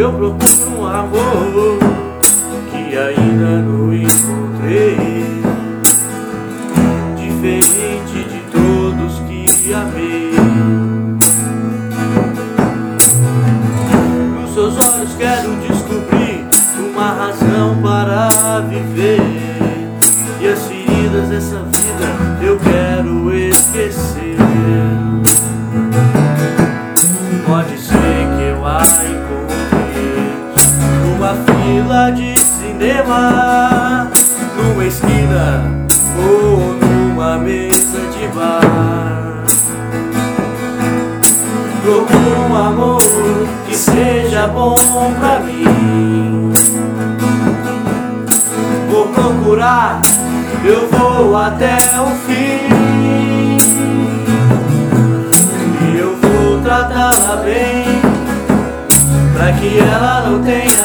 Eu procuro um amor que ainda não encontrei. Diferente de todos que amei. Nos seus olhos quero descobrir uma razão para viver. E as feridas dessa vida esquina ou numa mesa de bar. Procuro um amor que seja bom pra mim. Vou procurar, eu vou até o fim. E eu vou tratá-la bem, pra que ela não tenha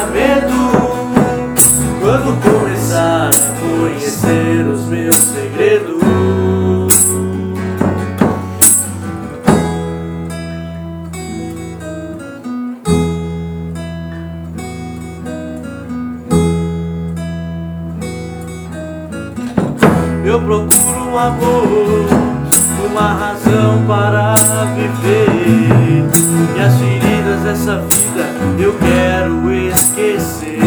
Eu procuro um amor, uma razão para viver. E as feridas dessa vida eu quero esquecer.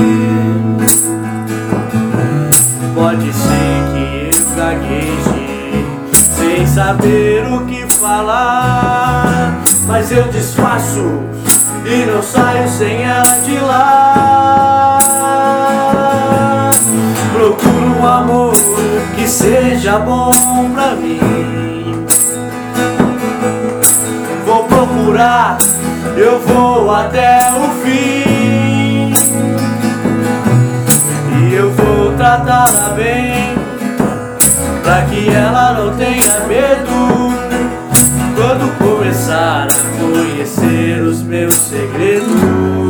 Pode ser que eu gagueje, sem saber o que falar. Mas eu disfarço e não saio sem ela de lá. Seja bom pra mim. Vou procurar, eu vou até o fim. E eu vou tratá-la bem, pra que ela não tenha medo. Quando começar a conhecer os meus segredos.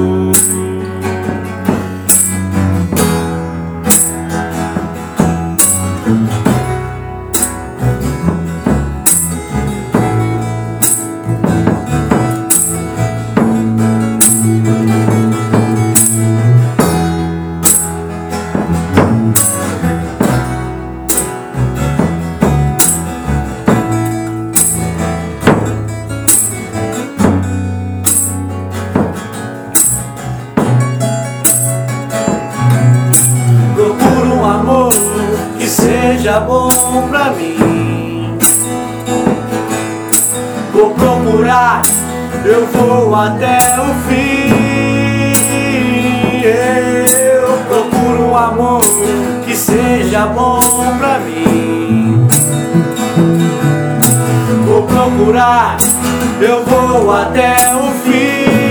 Bom pra mim. Vou procurar, eu vou até o fim. Eu procuro um amor que seja bom pra mim. Vou procurar, eu vou até o fim.